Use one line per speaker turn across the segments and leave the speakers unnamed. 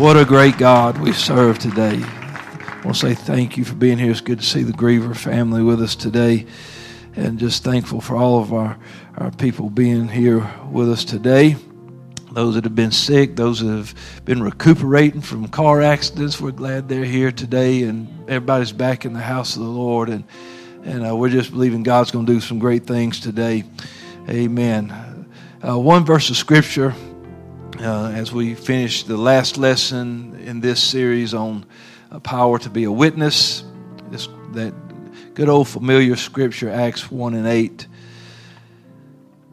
What a great God we serve today. I want to say thank you for being here. It's good to see the Griever family with us today. And just thankful for all of our, our people being here with us today. Those that have been sick, those that have been recuperating from car accidents, we're glad they're here today. And everybody's back in the house of the Lord. And, and uh, we're just believing God's going to do some great things today. Amen. Uh, one verse of Scripture uh, as we finish the last lesson in this series on uh, power to be a witness. This, that good old familiar scripture, Acts 1 and 8.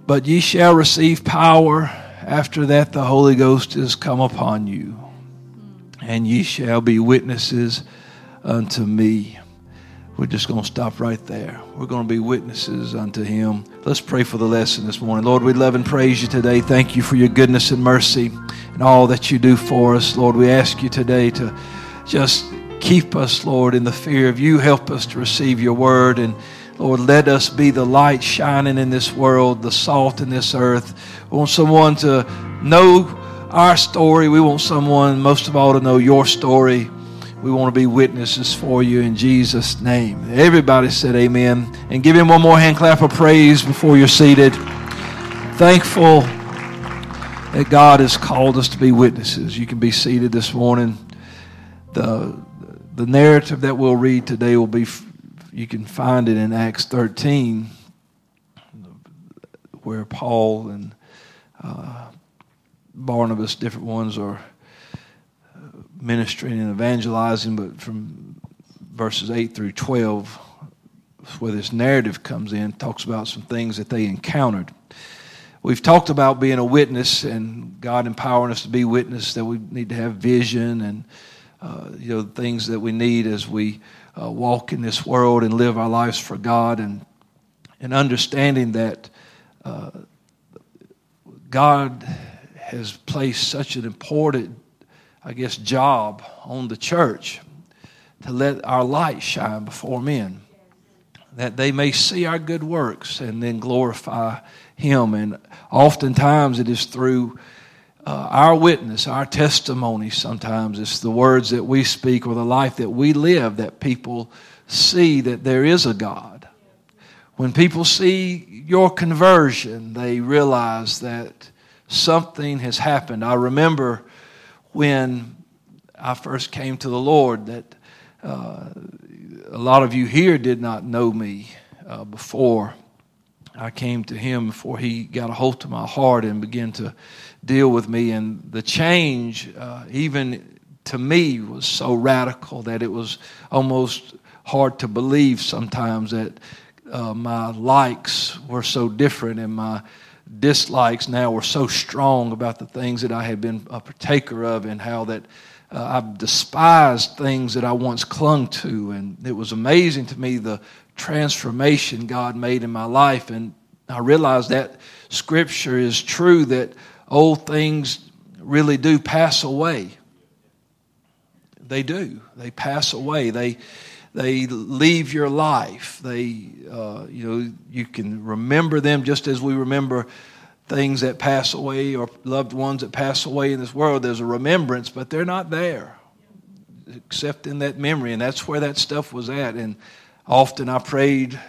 But ye shall receive power after that the Holy Ghost is come upon you, and ye shall be witnesses unto me. We're just going to stop right there. We're going to be witnesses unto him. Let's pray for the lesson this morning. Lord, we love and praise you today. Thank you for your goodness and mercy and all that you do for us. Lord, we ask you today to just keep us, Lord, in the fear of you. Help us to receive your word. And Lord, let us be the light shining in this world, the salt in this earth. We want someone to know our story. We want someone, most of all, to know your story. We want to be witnesses for you in Jesus' name. Everybody said amen. And give him one more hand clap of praise before you're seated. Thankful that God has called us to be witnesses. You can be seated this morning. The, the narrative that we'll read today will be, you can find it in Acts 13, where Paul and uh, Barnabas, different ones, are ministering and evangelizing, but from verses 8 through 12, where this narrative comes in, talks about some things that they encountered. We've talked about being a witness and God empowering us to be witness, that we need to have vision and uh, you know things that we need as we uh, walk in this world and live our lives for God, and and understanding that uh, God has placed such an important I guess, job on the church to let our light shine before men, that they may see our good works and then glorify Him. And oftentimes it is through uh, our witness, our testimony, sometimes it's the words that we speak or the life that we live that people see that there is a God. When people see your conversion, they realize that something has happened. I remember when I first came to the Lord that uh, a lot of you here did not know me uh, before I came to Him, before He got a hold of my heart and began to deal with me. And the change, uh, even to me, was so radical that it was almost hard to believe sometimes that uh, my likes were so different and my dislikes now were so strong about the things that I had been a partaker of and how that uh, I've despised things that I once clung to. And it was amazing to me the transformation God made in my life. And I realized that scripture is true that old things really do pass away. They do. They pass away. They they leave your life. They, uh, you know, you can remember them just as we remember things that pass away or loved ones that pass away in this world. There's a remembrance, but they're not there except in that memory. And that's where that stuff was at. And often I prayed,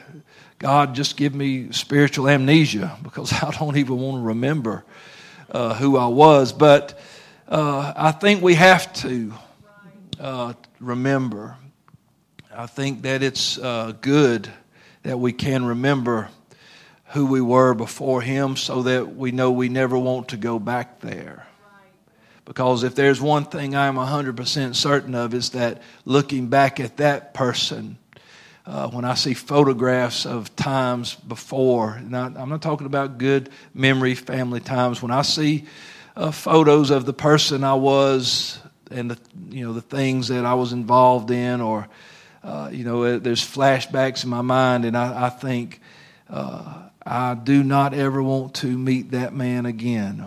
God, just give me spiritual amnesia because I don't even want to remember uh, who I was. But uh, I think we have to uh, remember I think that it's uh, good that we can remember who we were before Him so that we know we never want to go back there. Because if there's one thing I'm 100% certain of, is that looking back at that person, uh, when I see photographs of times before, not, I'm not talking about good memory, family times, when I see uh, photos of the person I was and the, you know, the things that I was involved in or uh, you know, uh, there's flashbacks in my mind, and I, I think uh, I do not ever want to meet that man again.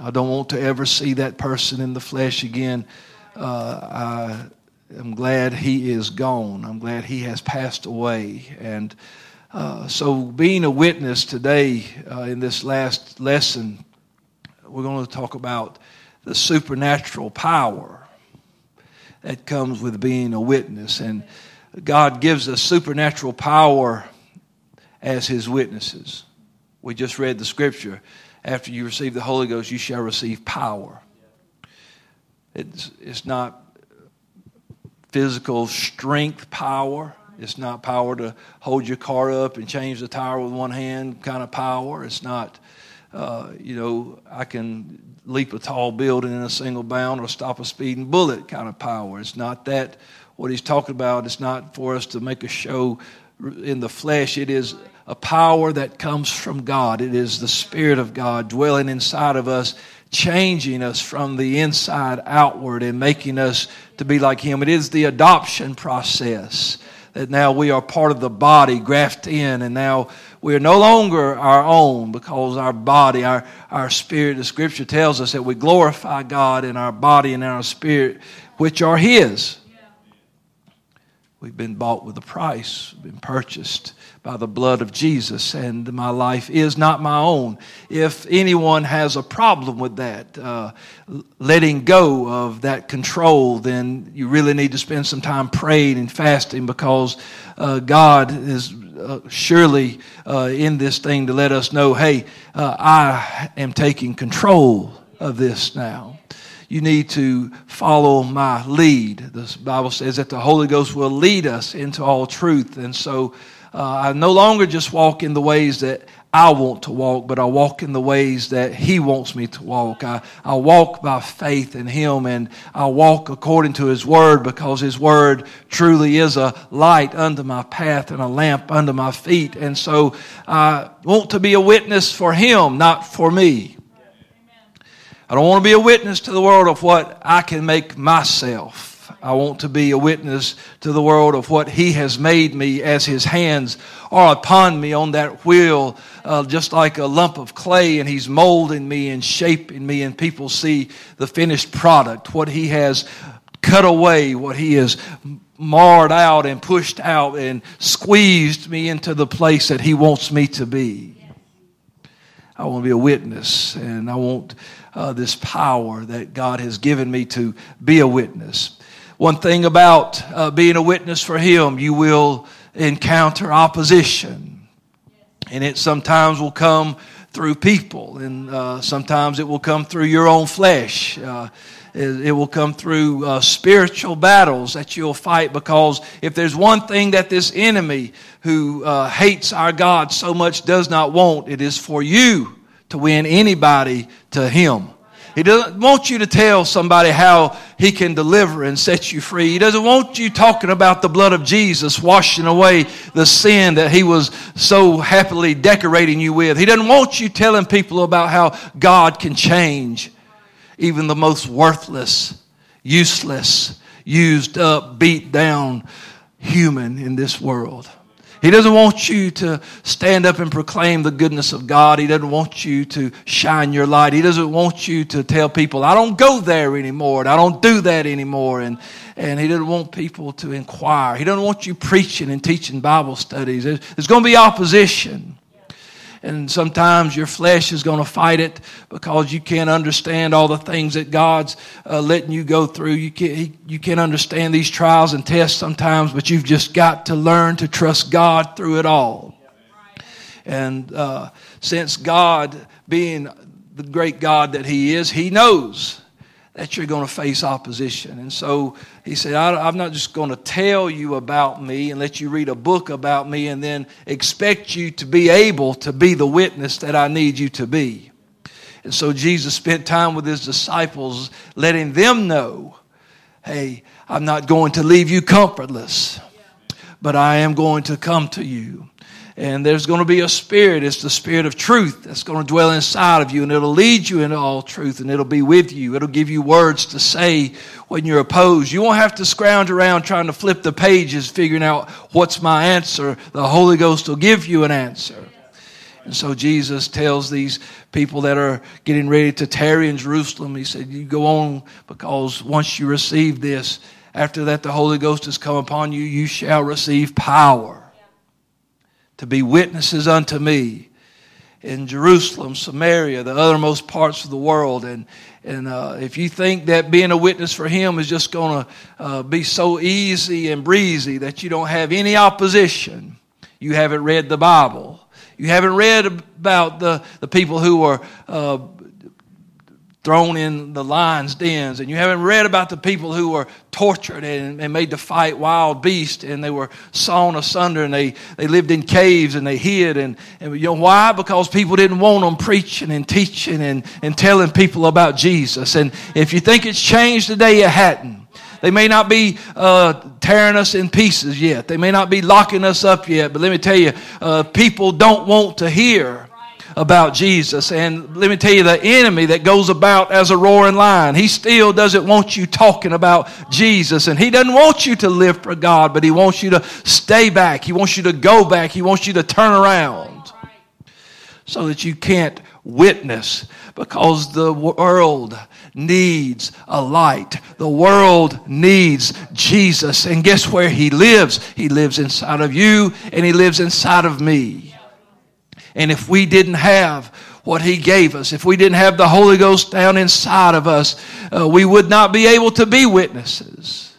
I don't want to ever see that person in the flesh again. Uh, I am glad he is gone. I'm glad he has passed away. And uh, so, being a witness today in this last lesson, we're going to talk about the supernatural power that comes with being a witness. And God gives us supernatural power as His witnesses. We just read the scripture after you receive the Holy Ghost, you shall receive power. It's, it's not physical strength power. It's not power to hold your car up and change the tire with one hand kind of power. It's not, uh, you know, I can leap a tall building in a single bound or stop a speeding bullet kind of power. It's not that. What he's talking about, it's not for us to make a show in the flesh. It is a power that comes from God. It is the Spirit of God dwelling inside of us, changing us from the inside outward and making us to be like Him. It is the adoption process that now we are part of the body, grafted in, and now we are no longer our own because our body, our, our spirit, the scripture tells us that we glorify God in our body and our spirit, which are His. We've been bought with a price, been purchased by the blood of Jesus, and my life is not my own. If anyone has a problem with that, uh, letting go of that control, then you really need to spend some time praying and fasting because uh, God is uh, surely uh, in this thing to let us know hey, uh, I am taking control of this now you need to follow my lead. The Bible says that the Holy Ghost will lead us into all truth. And so uh, I no longer just walk in the ways that I want to walk, but I walk in the ways that He wants me to walk. I, I walk by faith in Him and I walk according to His Word because His Word truly is a light under my path and a lamp under my feet. And so I want to be a witness for Him, not for me. I don't want to be a witness to the world of what I can make myself. I want to be a witness to the world of what He has made me as His hands are upon me on that wheel, uh, just like a lump of clay, and He's molding me and shaping me, and people see the finished product, what He has cut away, what He has marred out and pushed out and squeezed me into the place that He wants me to be. I want to be a witness, and I want uh, this power that God has given me to be a witness. One thing about uh, being a witness for Him, you will encounter opposition, and it sometimes will come through people, and uh, sometimes it will come through your own flesh. Uh, it, will come through uh, spiritual battles that you'll fight because if there's one thing that this enemy who uh, hates our God so much does not want, it is for you to win anybody to Him. He doesn't want you to tell somebody how He can deliver and set you free. He doesn't want you talking about the blood of Jesus washing away the sin that He was so happily decorating you with. He doesn't want you telling people about how God can change even the most worthless, useless, used up, beat down human in this world. He doesn't want you to stand up and proclaim the goodness of God. He doesn't want you to shine your light. He doesn't want you to tell people, I don't go there anymore and I don't do that anymore. And, and he doesn't want people to inquire. He doesn't want you preaching and teaching Bible studies. There's, there's going to be opposition. And sometimes your flesh is going to fight it because you can't understand all the things that God's uh, letting you go through. You can't, you can't understand these trials and tests sometimes, but you've just got to learn to trust God through it all. And uh, since God, being the great God that He is, He knows that you're going to face opposition. And so he said, I'm not just going to tell you about me and let you read a book about me and then expect you to be able to be the witness that I need you to be. And so Jesus spent time with his disciples, letting them know, hey, I'm not going to leave you comfortless, but I am going to come to you. And there's going to be a spirit. It's the spirit of truth that's going to dwell inside of you, and it'll lead you into all truth, and it'll be with you. It'll give you words to say when you're opposed. You won't have to scrounge around trying to flip the pages, figuring out what's my answer. The Holy Ghost will give you an answer. And so Jesus tells these people that are getting ready to tarry in Jerusalem, He said, You go on because once you receive this, after that the Holy Ghost has come upon you, you shall receive power to be witnesses unto me in Jerusalem, Samaria, the uttermost parts of the world. And, And uh, if you think that being a witness for him is just going to uh, be so easy and breezy that you don't have any opposition, you haven't read the Bible. You haven't read about the, the people who were uh, thrown in the lion's dens, and you haven't read about the people who were tortured and, and, made to fight wild beasts, and they were sawn asunder, and they, they lived in caves and they hid. And, and you know why? Because people didn't want them preaching and teaching and, and telling people about Jesus. And if you think it's changed today, it hadn't. They may not be uh, tearing us in pieces yet. They may not be locking us up yet. But let me tell you, uh, people don't want to hear about Jesus. And let me tell you, the enemy that goes about as a roaring lion, he still doesn't want you talking about Jesus. And he doesn't want you to live for God, but he wants you to stay back. He wants you to go back. He wants you to turn around so that you can't witness because the world needs a light. The world needs Jesus. And guess where he lives? He lives inside of you and he lives inside of me. And if we didn't have what He gave us, if we didn't have the Holy Ghost down inside of us, uh, we would not be able to be witnesses.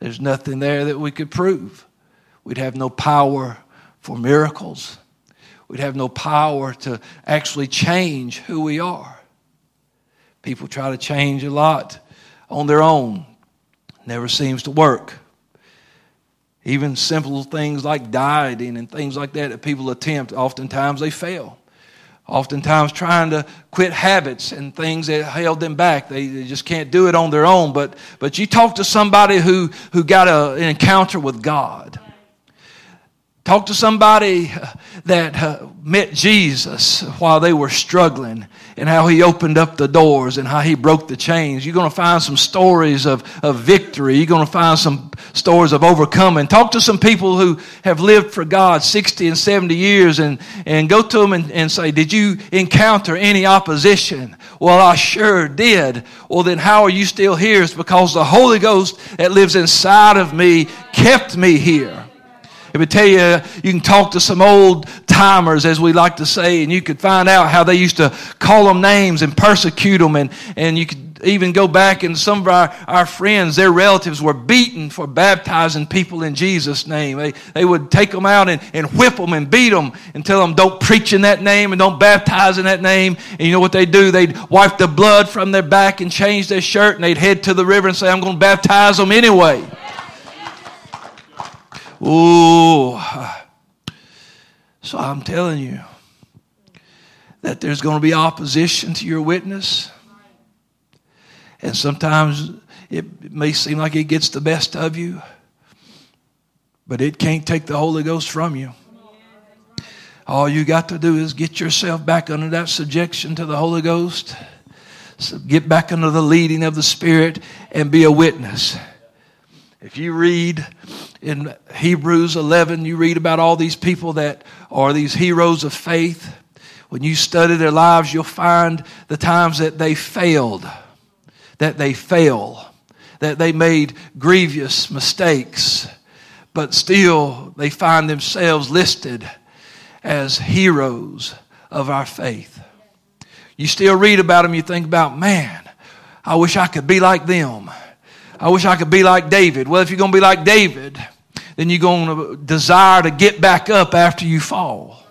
There's nothing there that we could prove. We'd have no power for miracles. We'd have no power to actually change who we are. People try to change a lot on their own. Never seems to work. Even simple things like dieting and things like that that people attempt, oftentimes they fail. Oftentimes trying to quit habits and things that held them back. They, they just can't do it on their own. But, but you talk to somebody who, who got a, an encounter with God Talk to somebody that uh, met Jesus while they were struggling and how he opened up the doors and how he broke the chains. You're going to find some stories of, of victory. You're going to find some stories of overcoming. Talk to some people who have lived for God 60 and 70 years and, and go to them and, and say, Did you encounter any opposition? Well, I sure did. Well, then how are you still here? It's because the Holy Ghost that lives inside of me kept me here. If I tell you, you can talk to some old timers, as we like to say, and you could find out how they used to call them names and persecute them. And, and you could even go back and some of our, our friends, their relatives were beaten for baptizing people in Jesus' name. They, they would take them out and, and whip them and beat them and tell them, don't preach in that name and don't baptize in that name. And you know what they do? They'd wipe the blood from their back and change their shirt and they'd head to the river and say, I'm going to baptize them anyway. Ooh. So I'm telling you that there's going to be opposition to your witness. And sometimes it may seem like it gets the best of you, but it can't take the Holy Ghost from you. All you got to do is get yourself back under that subjection to the Holy Ghost. So get back under the leading of the Spirit and be a witness. If you read in Hebrews 11, you read about all these people that are these heroes of faith. When you study their lives, you'll find the times that they failed, that they fail, that they made grievous mistakes, but still they find themselves listed as heroes of our faith. You still read about them, you think about, man, I wish I could be like them. I wish I could be like David. Well, if you're going to be like David, then you're going to desire to get back up after you fall.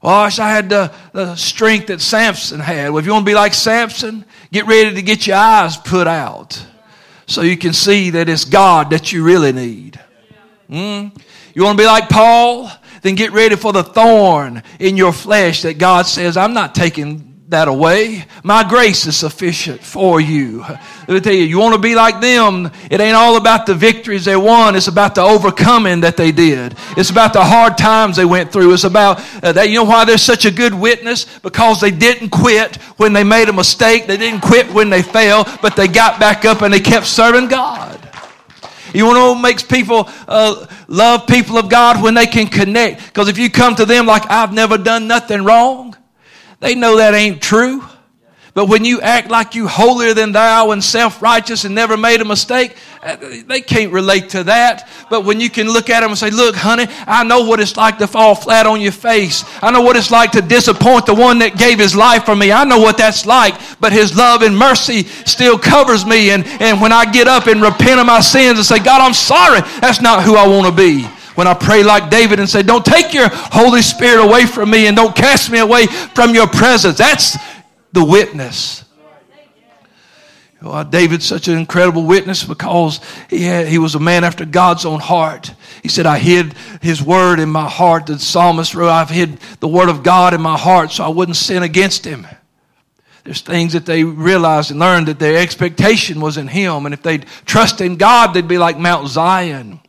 Well, I wish I had the, the strength that Samson had. Well, if you want to be like Samson, get ready to get your eyes put out so you can see that it's God that you really need. Mm? You want to be like Paul? Then get ready for the thorn in your flesh that God says, I'm not taking that away. My grace is sufficient for you. Let me tell you, you want to be like them. It ain't all about the victories they won. It's about the overcoming that they did. It's about the hard times they went through. It's about uh, that. You know why they're such a good witness? Because they didn't quit when they made a mistake. They didn't quit when they fell, but they got back up and they kept serving God. You want to know what makes people uh, love people of God when they can connect? Because if you come to them like, I've never done nothing wrong, they know that ain't true. But when you act like you holier than thou and self-righteous and never made a mistake, uh, they can't relate to that. But when you can look at them and say, look, honey, I know what it's like to fall flat on your face. I know what it's like to disappoint the one that gave his life for me. I know what that's like. But his love and mercy still covers me. And, and when I get up and repent of my sins and say, God, I'm sorry, that's not who I want to be when I pray like David and say, Don't take your Holy Spirit away from me and don't cast me away from your presence. That's the witness. Well, uh, David's such an incredible witness because he, had, he was a man after God's own heart. He said, I hid his word in my heart. The psalmist wrote, I've hid the word of God in my heart so I wouldn't sin against him. There's things that they realized and learned that their expectation was in him. And if they'd trust in God, they'd be like Mount Zion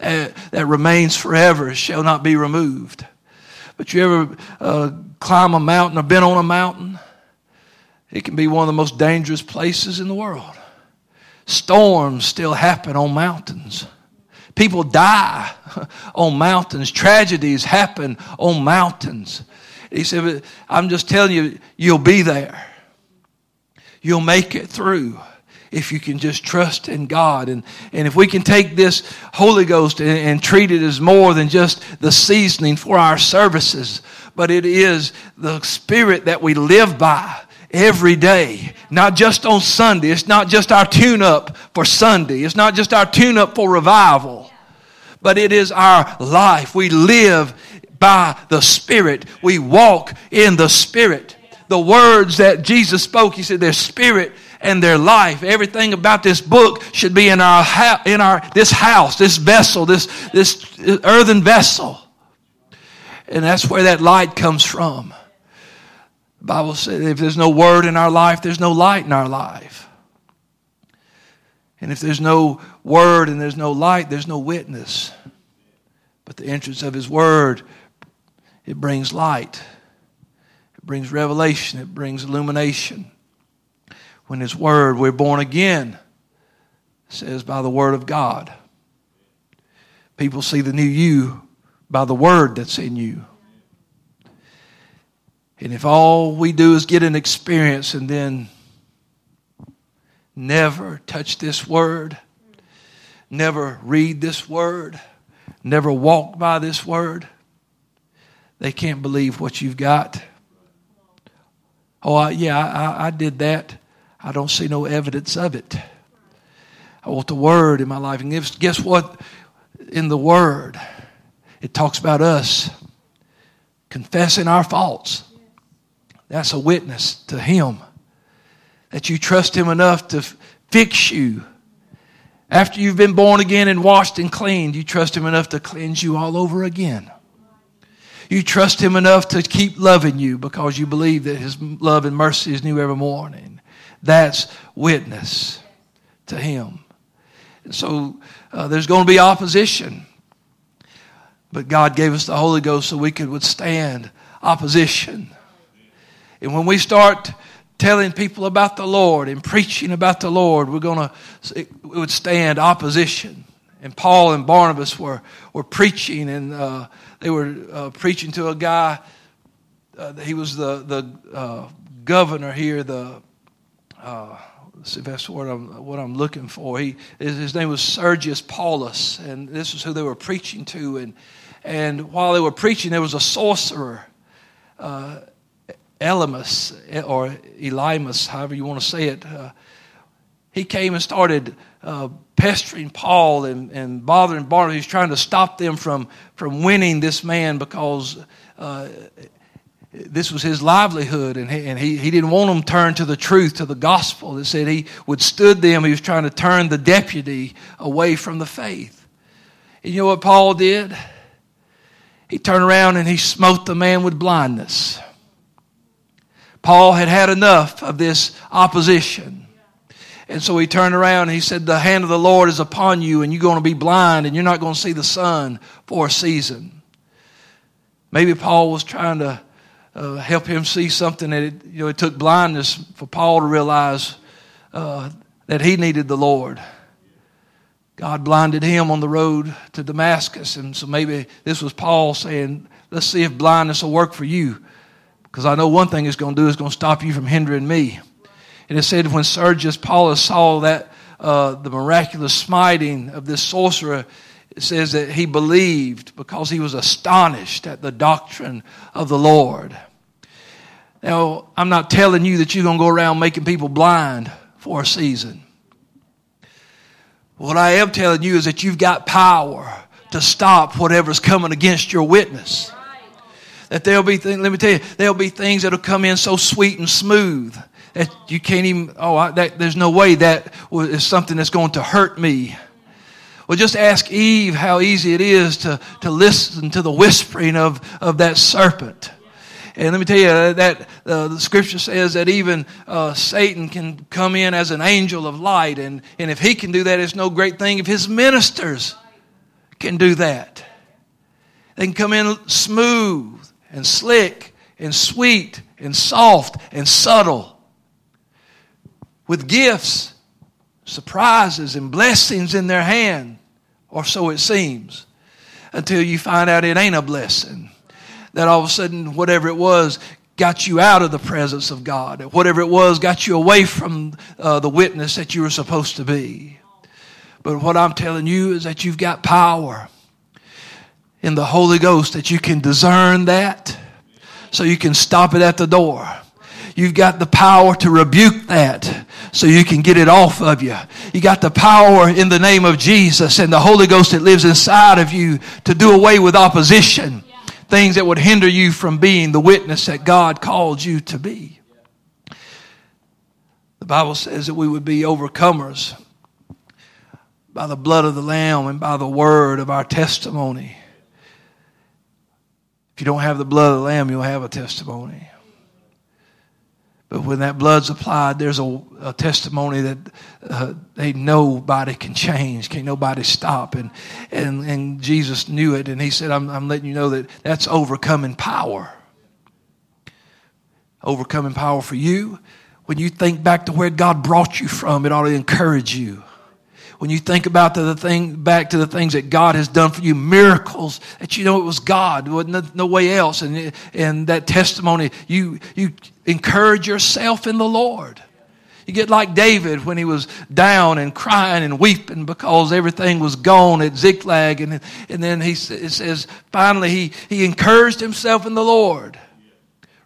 uh, that remains forever, shall not be removed. But you ever uh, climb a mountain or been on a mountain? It can be one of the most dangerous places in the world. Storms still happen on mountains. People die on mountains. Tragedies happen on mountains. He said, I'm just telling you, you'll be there. You'll make it through if you can just trust in God. And, and if we can take this Holy Ghost and, and treat it as more than just the seasoning for our services, but it is the Spirit that we live by every day, not just on Sunday. It's not just our tune up for Sunday. It's not just our tune up for revival, but it is our life. We live by the Spirit. We walk in the Spirit. The words that Jesus spoke, He said, their spirit and their life. Everything about this book should be in our, in our, this house, this vessel, this, this earthen vessel. And that's where that light comes from. The Bible says if there's no word in our life, there's no light in our life. And if there's no word and there's no light, there's no witness. But the entrance of His word, it brings light, it brings revelation, it brings illumination. When His word, we're born again, says by the word of God. People see the new you by the word that's in you. And if all we do is get an experience and then never touch this word, never read this word, never walk by this word, they can't believe what you've got. Oh, I, yeah, I, I did that. I don't see no evidence of it. I want the word in my life. And guess what? In the word, it talks about us confessing our faults that's a witness to Him. That you trust Him enough to fix you. After you've been born again and washed and cleaned, you trust Him enough to cleanse you all over again. You trust Him enough to keep loving you because you believe that His love and mercy is new every morning. That's witness to Him. And so uh, there's going to be opposition. But God gave us the Holy Ghost so we could withstand opposition. And when we start telling people about the Lord and preaching about the Lord, we're going to withstand opposition. And Paul and Barnabas were, were preaching, and uh, they were uh, preaching to a guy. Uh, he was the, the uh, governor here, the uh, let's see if that's what I'm, what I'm looking for. He, his name was Sergius Paulus, and this is who they were preaching to. And, and while they were preaching, there was a sorcerer uh, Elymas or Elymas, however you want to say it, uh, he came and started uh, pestering Paul and, and bothering Barnabas. He's trying to stop them from, from winning this man because uh, this was his livelihood, and, he, and he, he didn't want them turned to the truth, to the gospel. That said he withstood them. He was trying to turn the deputy away from the faith. And you know what Paul did? He turned around and he smote the man with blindness. Paul had had enough of this opposition. And so he turned around and he said, The hand of the Lord is upon you, and you're going to be blind, and you're not going to see the sun for a season. Maybe Paul was trying to uh, help him see something that it, you know, it took blindness for Paul to realize uh, that he needed the Lord. God blinded him on the road to Damascus, and so maybe this was Paul saying, Let's see if blindness will work for you Because I know one thing it's going to do is going to stop you from hindering me. And it said when Sergius Paulus saw that uh, the miraculous smiting of this sorcerer, it says that he believed because he was astonished at the doctrine of the Lord. Now, I'm not telling you that you're going to go around making people blind for a season. What I am telling you is that you've got power to stop whatever's coming against your witness. That there'll be things, let me tell you, there'll be things that'll come in so sweet and smooth that you can't even, oh, I, that, there's no way that is something that's going to hurt me. Well, just ask Eve how easy it is to, to listen to the whispering of, of that serpent. And let me tell you that uh, the scripture says that even uh, Satan can come in as an angel of light. And, and if he can do that, it's no great thing if his ministers can do that. They can come in smooth and slick and sweet and soft and subtle with gifts, surprises, and blessings in their hand, or so it seems, until you find out it ain't a blessing. That all of a sudden, whatever it was, got you out of the presence of God. Whatever it was, got you away from uh, the witness that you were supposed to be. But what I'm telling you is that you've got power in the Holy Ghost that you can discern that so you can stop it at the door. You've got the power to rebuke that so you can get it off of you. You got the power in the name of Jesus and the Holy Ghost that lives inside of you to do away with opposition. Things that would hinder you from being the witness that God called you to be. The Bible says that we would be overcomers by the blood of the Lamb and by the word of our testimony. If you don't have the blood of the Lamb, you'll have a testimony. But when that blood's applied, there's a, a testimony that uh, they nobody can change, can't nobody stop. And, and, and Jesus knew it, and he said, I'm, I'm letting you know that that's overcoming power. Overcoming power for you. When you think back to where God brought you from, it ought to encourage you when you think about the, thing back to the things that God has done for you, miracles that you know it was God, no, no way else, and and that testimony, you you encourage yourself in the Lord. You get like David when he was down and crying and weeping because everything was gone at Ziklag, and and then he says finally he he encouraged himself in the Lord.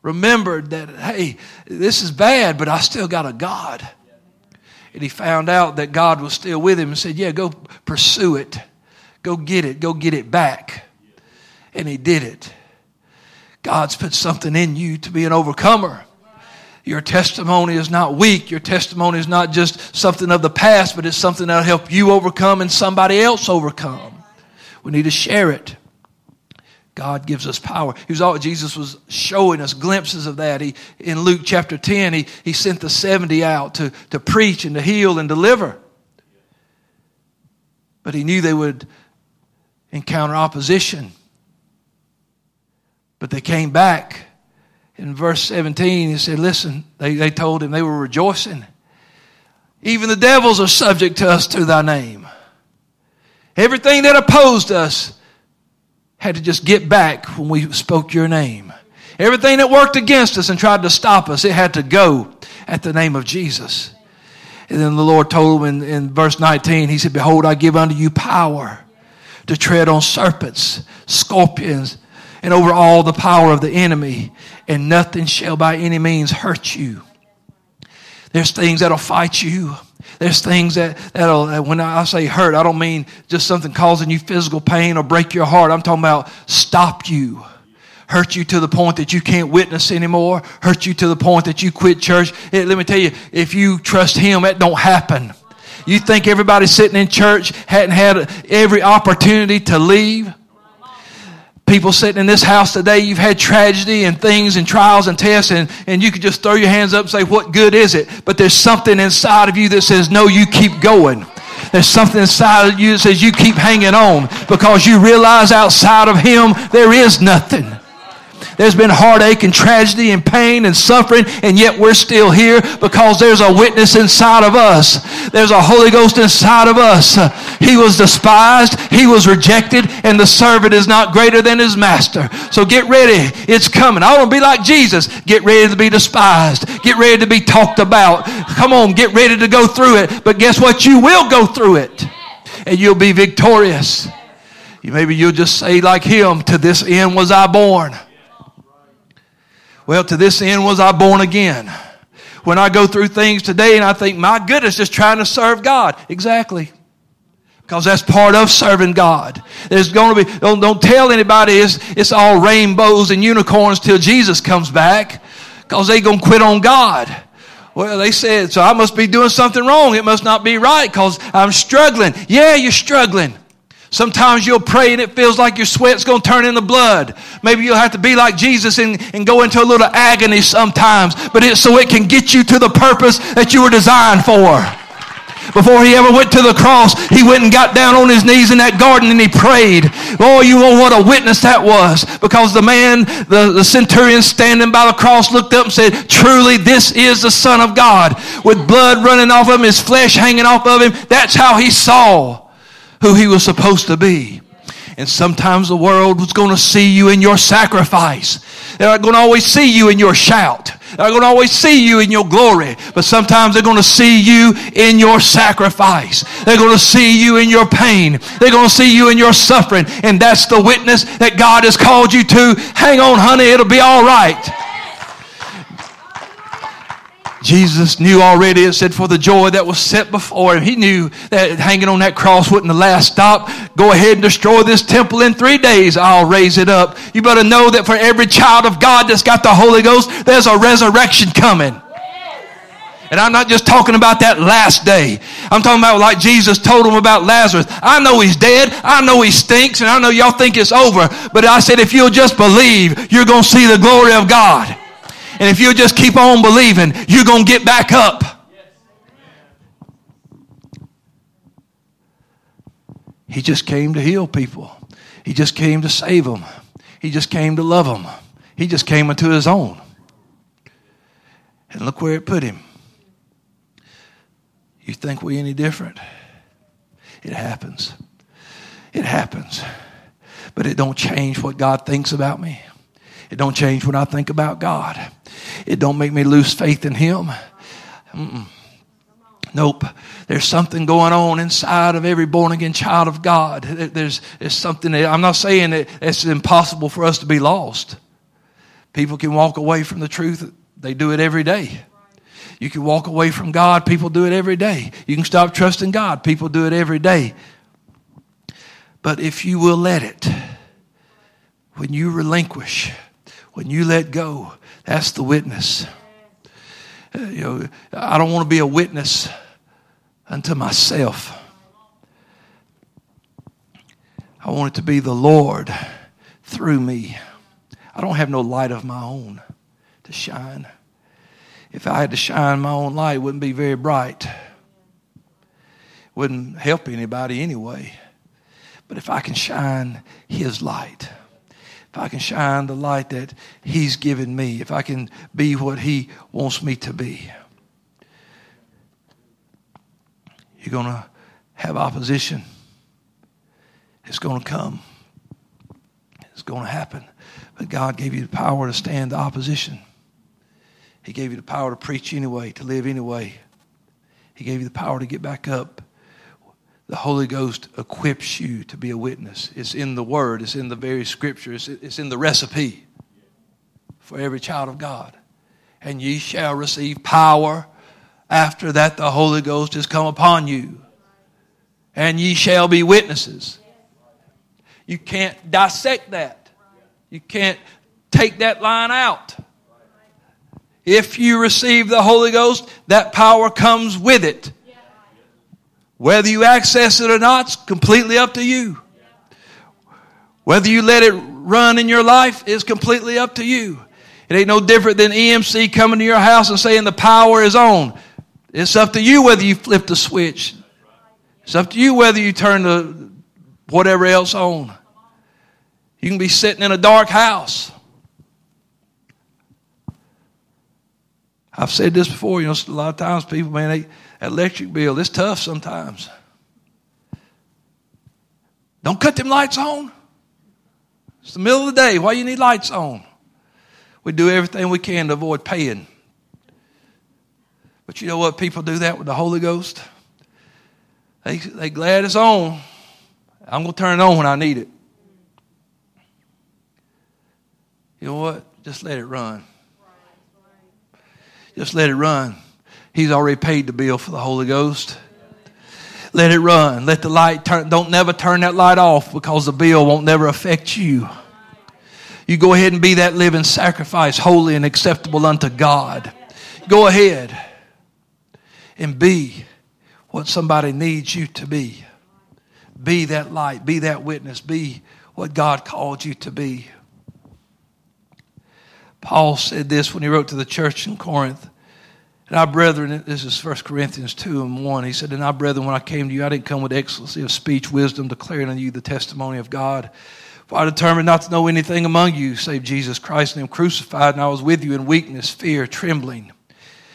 Remembered that hey, this is bad, but I still got a God and he found out that God was still with him and said, Yeah, go pursue it. Go get it. Go get it back. And he did it. God's put something in you to be an overcomer. Your testimony is not weak. Your testimony is not just something of the past, but it's something that'll help you overcome and somebody else overcome. We need to share it. God gives us power. He was all, Jesus was showing us glimpses of that. He, in Luke chapter 10, he, he sent the 70 out to, to preach and to heal and deliver. But he knew they would encounter opposition. But they came back. In verse 17, he said, Listen, they, they told him they were rejoicing. Even the devils are subject to us through thy name. Everything that opposed us had to just get back when we spoke your name. Everything that worked against us and tried to stop us, it had to go at the name of Jesus. And then the Lord told him in, in verse 19, He said, Behold, I give unto you power to tread on serpents, scorpions, and over all the power of the enemy, and nothing shall by any means hurt you. There's things that'll fight you. There's things that, that'll, when I say hurt, I don't mean just something causing you physical pain or break your heart. I'm talking about stop you. Hurt you to the point that you can't witness anymore. Hurt you to the point that you quit church. Let me tell you, if you trust Him, that don't happen. You think everybody sitting in church hadn't had every opportunity to leave? People sitting in this house today, you've had tragedy and things and trials and tests, and, and you could just throw your hands up and say, What good is it? But there's something inside of you that says, No, you keep going. There's something inside of you that says, You keep hanging on because you realize outside of Him there is nothing. There's been heartache and tragedy and pain and suffering, and yet we're still here because there's a witness inside of us. There's a Holy Ghost inside of us. He was despised, he was rejected, and the servant is not greater than his master. So get ready. It's coming. I want to be like Jesus. Get ready to be despised. Get ready to be talked about. Come on, get ready to go through it. But guess what? You will go through it. And you'll be victorious. Maybe you'll just say like him, to this end was I born. Well, to this end was I born again. When I go through things today and I think, my goodness, just trying to serve God. Exactly. Because that's part of serving God. There's going to be, don't, don't tell anybody it's, it's all rainbows and unicorns till Jesus comes back. Because they going to quit on God. Well, they said, so I must be doing something wrong. It must not be right because I'm struggling. Yeah, you're struggling. Sometimes you'll pray and it feels like your sweat's going to turn into blood. Maybe you'll have to be like Jesus and, and go into a little agony sometimes, but it's so it can get you to the purpose that you were designed for. Before he ever went to the cross, he went and got down on his knees in that garden and he prayed. Oh, you know what a witness that was. Because the man, the, the centurion standing by the cross looked up and said, truly this is the son of God. With blood running off of him, his flesh hanging off of him. That's how he saw who he was supposed to be. And sometimes the world was going to see you in your sacrifice. They're not going to always see you in your shout. They're going to always see you in your glory. But sometimes they're going to see you in your sacrifice. They're going to see you in your pain. They're going to see you in your suffering. And that's the witness that God has called you to. Hang on, honey, it'll be all right. Jesus knew already, it said, for the joy that was set before him. He knew that hanging on that cross wasn't the last stop. Go ahead and destroy this temple in three days. I'll raise it up. You better know that for every child of God that's got the Holy Ghost, there's a resurrection coming. And I'm not just talking about that last day. I'm talking about like Jesus told them about Lazarus. I know he's dead. I know he stinks. And I know y'all think it's over. But I said, if you'll just believe, you're going to see the glory of God. And if you just keep on believing, you're going to get back up. He just came to heal people. He just came to save them. He just came to love them. He just came into his own. And look where it put him. You think we any different? It happens. It happens. But it don't change what God thinks about me. It don't change what I think about God. It don't make me lose faith in Him. Mm-mm. Nope. There's something going on inside of every born again child of God. There's, there's something that I'm not saying that it's impossible for us to be lost. People can walk away from the truth. They do it every day. You can walk away from God. People do it every day. You can stop trusting God. People do it every day. But if you will let it, when you relinquish, when you let go, that's the witness. Uh, you know, I don't want to be a witness unto myself. I want it to be the Lord through me. I don't have no light of my own to shine. If I had to shine my own light, it wouldn't be very bright. Wouldn't help anybody anyway. But if I can shine His light, if I can shine the light that He's given me, if I can be what He wants me to be, you're going to have opposition. It's going to come. It's going to happen. But God gave you the power to stand the opposition. He gave you the power to preach anyway, to live anyway. He gave you the power to get back up the Holy Ghost equips you to be a witness. It's in the Word, it's in the very Scriptures, it's in the recipe for every child of God. And ye shall receive power after that the Holy Ghost has come upon you. And ye shall be witnesses. You can't dissect that. You can't take that line out. If you receive the Holy Ghost, that power comes with it. Whether you access it or not, it's completely up to you. Whether you let it run in your life is completely up to you. It ain't no different than EMC coming to your house and saying the power is on. It's up to you whether you flip the switch. It's up to you whether you turn the whatever else on. You can be sitting in a dark house. I've said this before, you know, a lot of times people, man, they, that electric bill, it's tough sometimes. Don't cut them lights on. It's the middle of the day. Why you need lights on? We do everything we can to avoid paying. But you know what? People do that with the Holy Ghost. They they glad it's on. I'm gonna turn it on when I need it. You know what? Just let it run. Just let it run. He's already paid the bill for the Holy Ghost. Let it run. Let the light turn. Don't never turn that light off because the bill won't never affect you. You go ahead and be that living sacrifice, holy and acceptable unto God. Go ahead and be what somebody needs you to be. Be that light, be that witness, be what God called you to be. Paul said this when he wrote to the church in Corinth. And our brethren, this is 1 Corinthians 2 and 1. He said, And our brethren, when I came to you, I didn't come with excellency of speech, wisdom, declaring unto you the testimony of God. For I determined not to know anything among you save Jesus Christ and Him crucified, and I was with you in weakness, fear, trembling.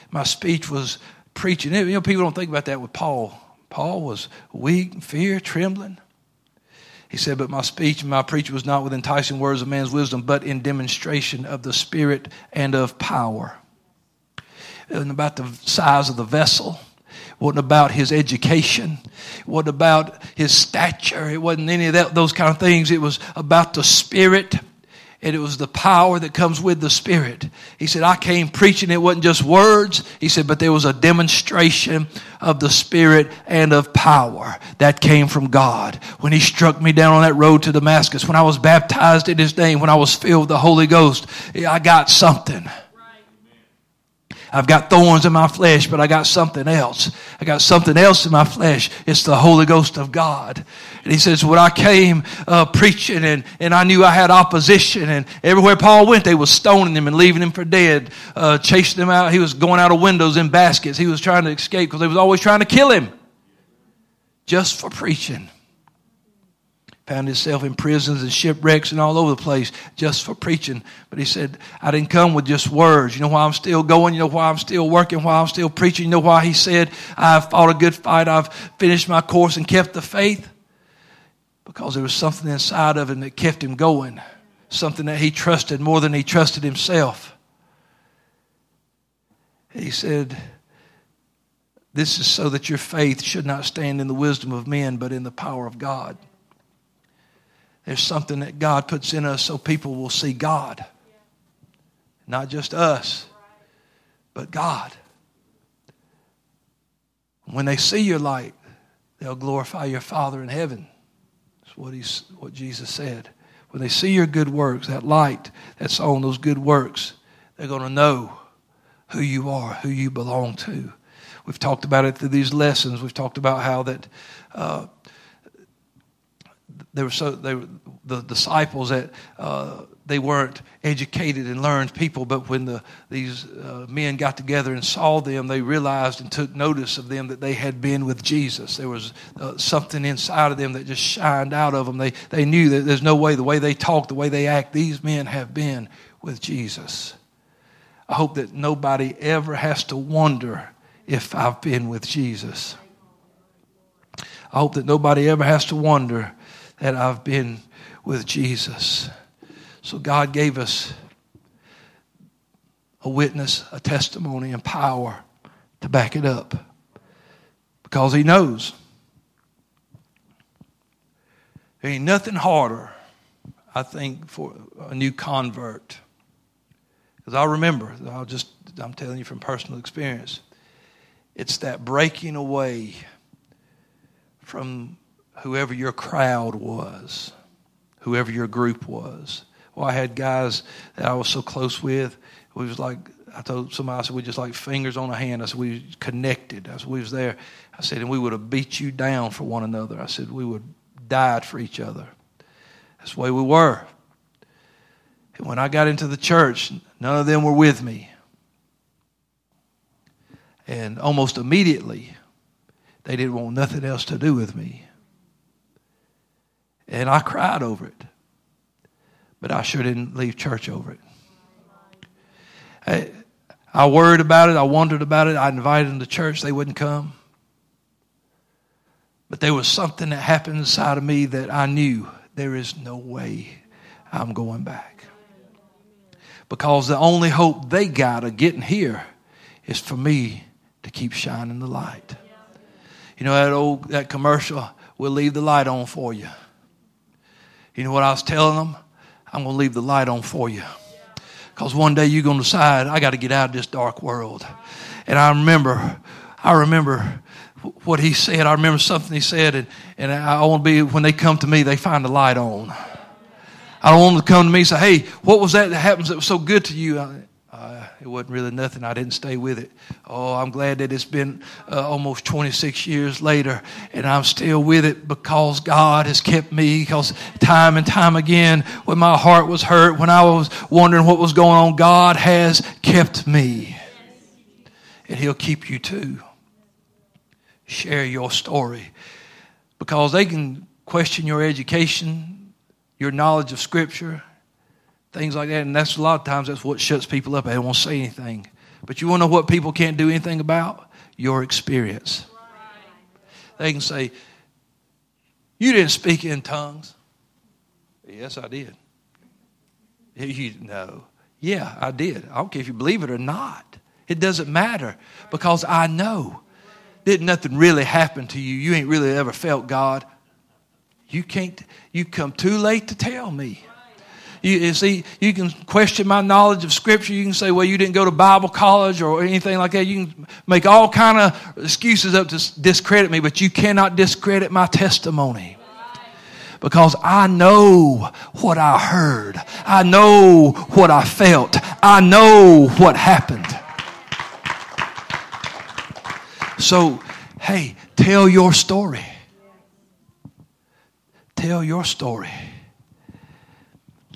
My speech was preaching. You know, people don't think about that with Paul. Paul was weak, fear, trembling. He said, But my speech and my preaching was not with enticing words of man's wisdom, but in demonstration of the Spirit and of power wasn't about the size of the vessel. It wasn't about his education. It wasn't about his stature. It wasn't any of that, those kind of things. It was about the Spirit and it was the power that comes with the Spirit. He said, I came preaching, it wasn't just words. He said, but there was a demonstration of the Spirit and of power that came from God. When He struck me down on that road to Damascus, when I was baptized in His name, when I was filled with the Holy Ghost, I got something. I've got thorns in my flesh, but I got something else. I got something else in my flesh. It's the Holy Ghost of God. And he says, when I came uh, preaching and, and I knew I had opposition and everywhere Paul went, they were stoning him and leaving him for dead, uh, chasing him out. He was going out of windows in baskets. He was trying to escape because they was always trying to kill him just for preaching found himself in prisons and shipwrecks and all over the place just for preaching. But he said, I didn't come with just words. You know why I'm still going? You know why I'm still working? Why I'm still preaching? You know why he said, I've fought a good fight. I've finished my course and kept the faith? Because there was something inside of him that kept him going. Something that he trusted more than he trusted himself. He said, This is so that your faith should not stand in the wisdom of men, but in the power of God. There's something that God puts in us so people will see God. Not just us, but God. When they see your light, they'll glorify your Father in heaven. That's what, he's, what Jesus said. When they see your good works, that light that's on those good works, they're going to know who you are, who you belong to. We've talked about it through these lessons. We've talked about how that uh, they were so they were, the disciples that uh, they weren't educated and learned people, but when the these uh, men got together and saw them, they realized and took notice of them that they had been with Jesus. There was uh, something inside of them that just shined out of them. They they knew that there's no way the way they talk, the way they act, these men have been with Jesus. I hope that nobody ever has to wonder if I've been with Jesus. I hope that nobody ever has to wonder that I've been with Jesus. So God gave us a witness, a testimony, and power to back it up because He knows. There ain't nothing harder, I think, for a new convert. Because I remember, I'll just, I'm telling you from personal experience, it's that breaking away from whoever your crowd was, whoever your group was. Well, I had guys that I was so close with. We was like, I told somebody, I said, we just like fingers on a hand. I said, we connected. I said, we was there. I said, and we would have beat you down for one another. I said, we would died for each other. That's the way we were. And when I got into the church, none of them were with me. And almost immediately, they didn't want nothing else to do with me. And I cried over it. But I sure didn't leave church over it. I, I worried about it. I wondered about it. I invited them to church. They wouldn't come. But there was something that happened inside of me that I knew there is no way I'm going back. Because the only hope they got of getting here is for me to keep shining the light. You know that old that commercial, we'll leave the light on for you. You know what I was telling them? I'm going to leave the light on for you. Because one day you're going to decide, I got to get out of this dark world. And I remember, I remember what he said. I remember something he said, and, and I want to be, when they come to me, they find the light on. I don't want them to come to me and say, hey, what was that that happens that was so good to you? It wasn't really nothing. I didn't stay with it. Oh, I'm glad that it's been uh, almost 26 years later and I'm still with it because God has kept me. Because time and time again, when my heart was hurt, when I was wondering what was going on, God has kept me. And He'll keep you too. Share your story because they can question your education, your knowledge of Scripture things like that. And that's a lot of times that's what shuts people up. They don't say anything. But you want to know what people can't do anything about? Your experience. They can say, You didn't speak in tongues. Yes, I did. You know. Yeah, I did. I don't care if you believe it or not. It doesn't matter because I know. Did nothing really happen to you? You ain't really ever felt God. You can't, you come too late to tell me. You, you, see, you can question my knowledge of Scripture. You can say, well, you didn't go to Bible college or anything like that. You can make all kind of excuses up to discredit me, but you cannot discredit my testimony. Because I know what I heard. I know what I felt. I know what happened. So, hey, tell your story. Tell your story.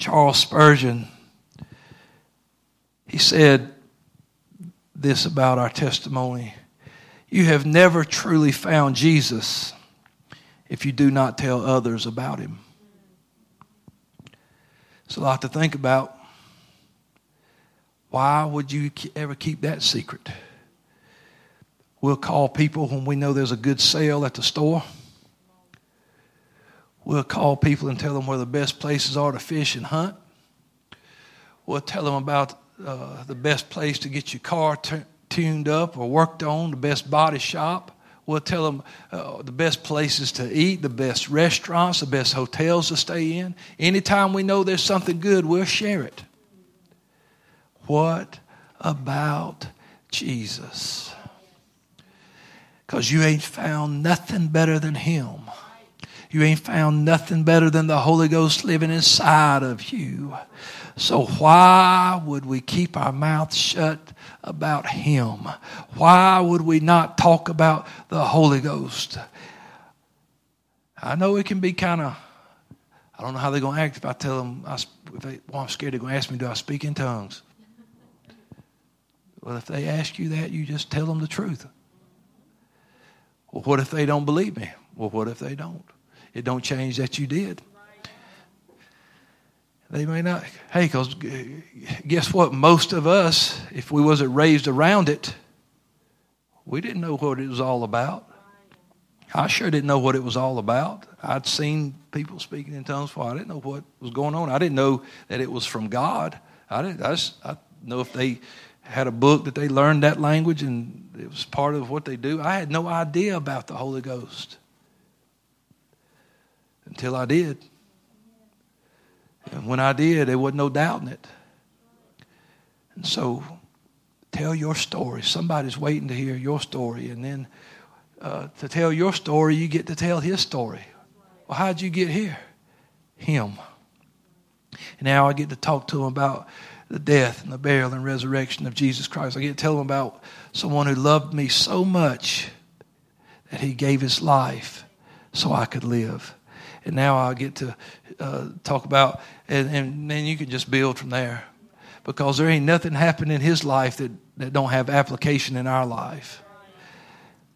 Charles Spurgeon, he said this about our testimony You have never truly found Jesus if you do not tell others about him. It's a lot to think about. Why would you ever keep that secret? We'll call people when we know there's a good sale at the store. We'll call people and tell them where the best places are to fish and hunt. We'll tell them about uh, the best place to get your car t- tuned up or worked on, the best body shop. We'll tell them uh, the best places to eat, the best restaurants, the best hotels to stay in. Anytime we know there's something good, we'll share it. What about Jesus? Because you ain't found nothing better than Him. You ain't found nothing better than the Holy Ghost living inside of you. So, why would we keep our mouth shut about Him? Why would we not talk about the Holy Ghost? I know it can be kind of, I don't know how they're going to act if I tell them, I, they, well, I'm scared they're going to ask me, do I speak in tongues? Well, if they ask you that, you just tell them the truth. Well, what if they don't believe me? Well, what if they don't? It don't change that you did. They may not. Hey, because uh, guess what? Most of us, if we wasn't raised around it, we didn't know what it was all about. I sure didn't know what it was all about. I'd seen people speaking in tongues before. I didn't know what was going on. I didn't know that it was from God. I didn't. I, just, I know if they had a book that they learned that language and it was part of what they do. I had no idea about the Holy Ghost until I did. And when I did, there wasn't no doubting it. And so, tell your story. Somebody's waiting to hear your story. And then uh, to tell your story, you get to tell his story. Well, how'd you get here? Him. And now I get to talk to him about the death and the burial and resurrection of Jesus Christ. I get to tell him about someone who loved me so much that he gave his life so I could live and now I get to uh, talk about, and, and then you can just build from there, because there ain't nothing happened in his life that that don't have application in our life.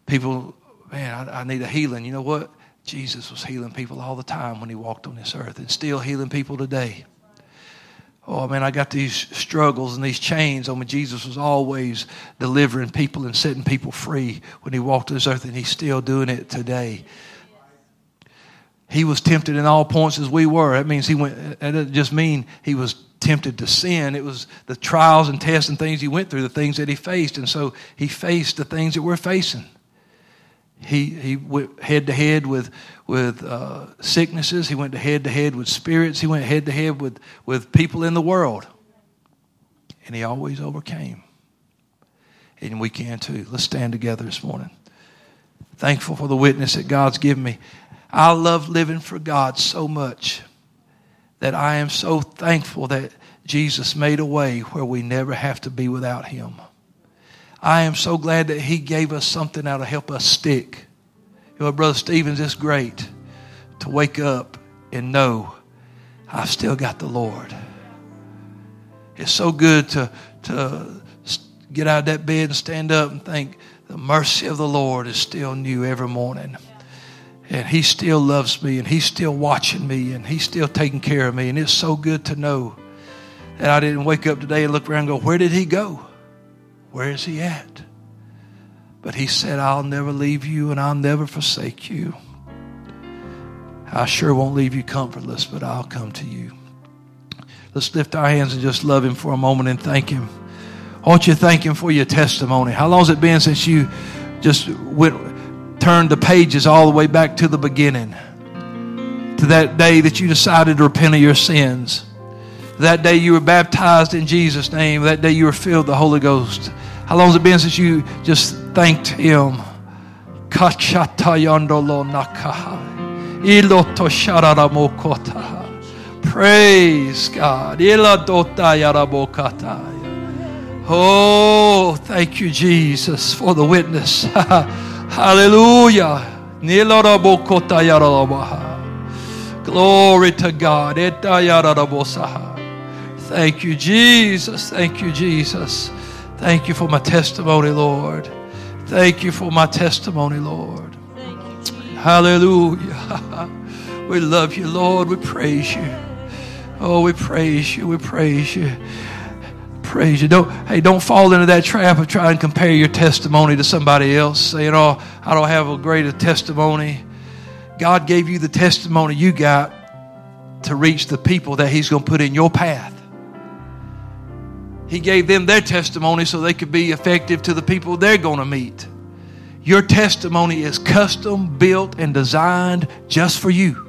People, man, I, I need a healing. You know what? Jesus was healing people all the time when he walked on this earth, and still healing people today. Oh man, I got these struggles and these chains. I mean, Jesus was always delivering people and setting people free when he walked on this earth, and he's still doing it today. He was tempted in all points as we were. That means he went. That doesn't just mean he was tempted to sin. It was the trials and tests and things he went through, the things that he faced, and so he faced the things that we're facing. He, he went head to head with, with uh, sicknesses. He went head to head with spirits. He went head to head with, with people in the world. And he always overcame. And we can too. Let's stand together this morning. Thankful for the witness that God's given me. I love living for God so much that I am so thankful that Jesus made a way where we never have to be without Him. I am so glad that He gave us something to help us stick. You know, Brother Stevens, it's great to wake up and know I've still got the Lord. It's so good to, to get out of that bed and stand up and think the mercy of the Lord is still new every morning. And He still loves me and He's still watching me and He's still taking care of me. And it's so good to know that I didn't wake up today and look around and go, Where did He go? Where is he at? But he said, I'll never leave you and I'll never forsake you. I sure won't leave you comfortless, but I'll come to you. Let's lift our hands and just love him for a moment and thank him. I want you to thank him for your testimony. How long has it been since you just went, turned the pages all the way back to the beginning? To that day that you decided to repent of your sins? That day you were baptized in Jesus' name. That day you were filled with the Holy Ghost. How long has it been since you just thanked Him? Praise God. Oh, thank you, Jesus, for the witness. Hallelujah. Glory to God. Thank you, Jesus. Thank you, Jesus. Thank you for my testimony, Lord. Thank you for my testimony, Lord. You, Hallelujah. We love you, Lord. We praise you. Oh, we praise you. We praise you. Praise you. Don't hey, don't fall into that trap of trying to compare your testimony to somebody else. Saying, "Oh, I don't have a greater testimony." God gave you the testimony you got to reach the people that He's going to put in your path. He gave them their testimony so they could be effective to the people they're going to meet. Your testimony is custom built and designed just for you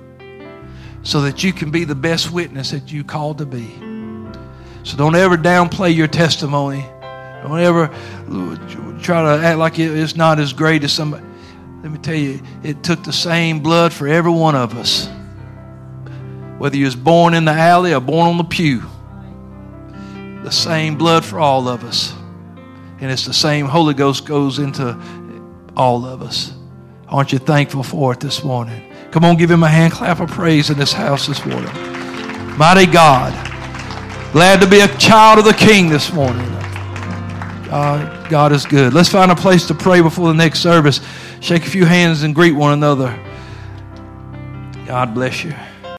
so that you can be the best witness that you called to be. So don't ever downplay your testimony. Don't ever try to act like it's not as great as somebody. Let me tell you, it took the same blood for every one of us. Whether you was born in the alley or born on the pew the same blood for all of us. And it's the same Holy Ghost goes into all of us. Aren't you thankful for it this morning? Come on, give him a hand clap of praise in this house this morning. Mighty God. Glad to be a child of the King this morning. God, God is good. Let's find a place to pray before the next service. Shake a few hands and greet one another. God bless you.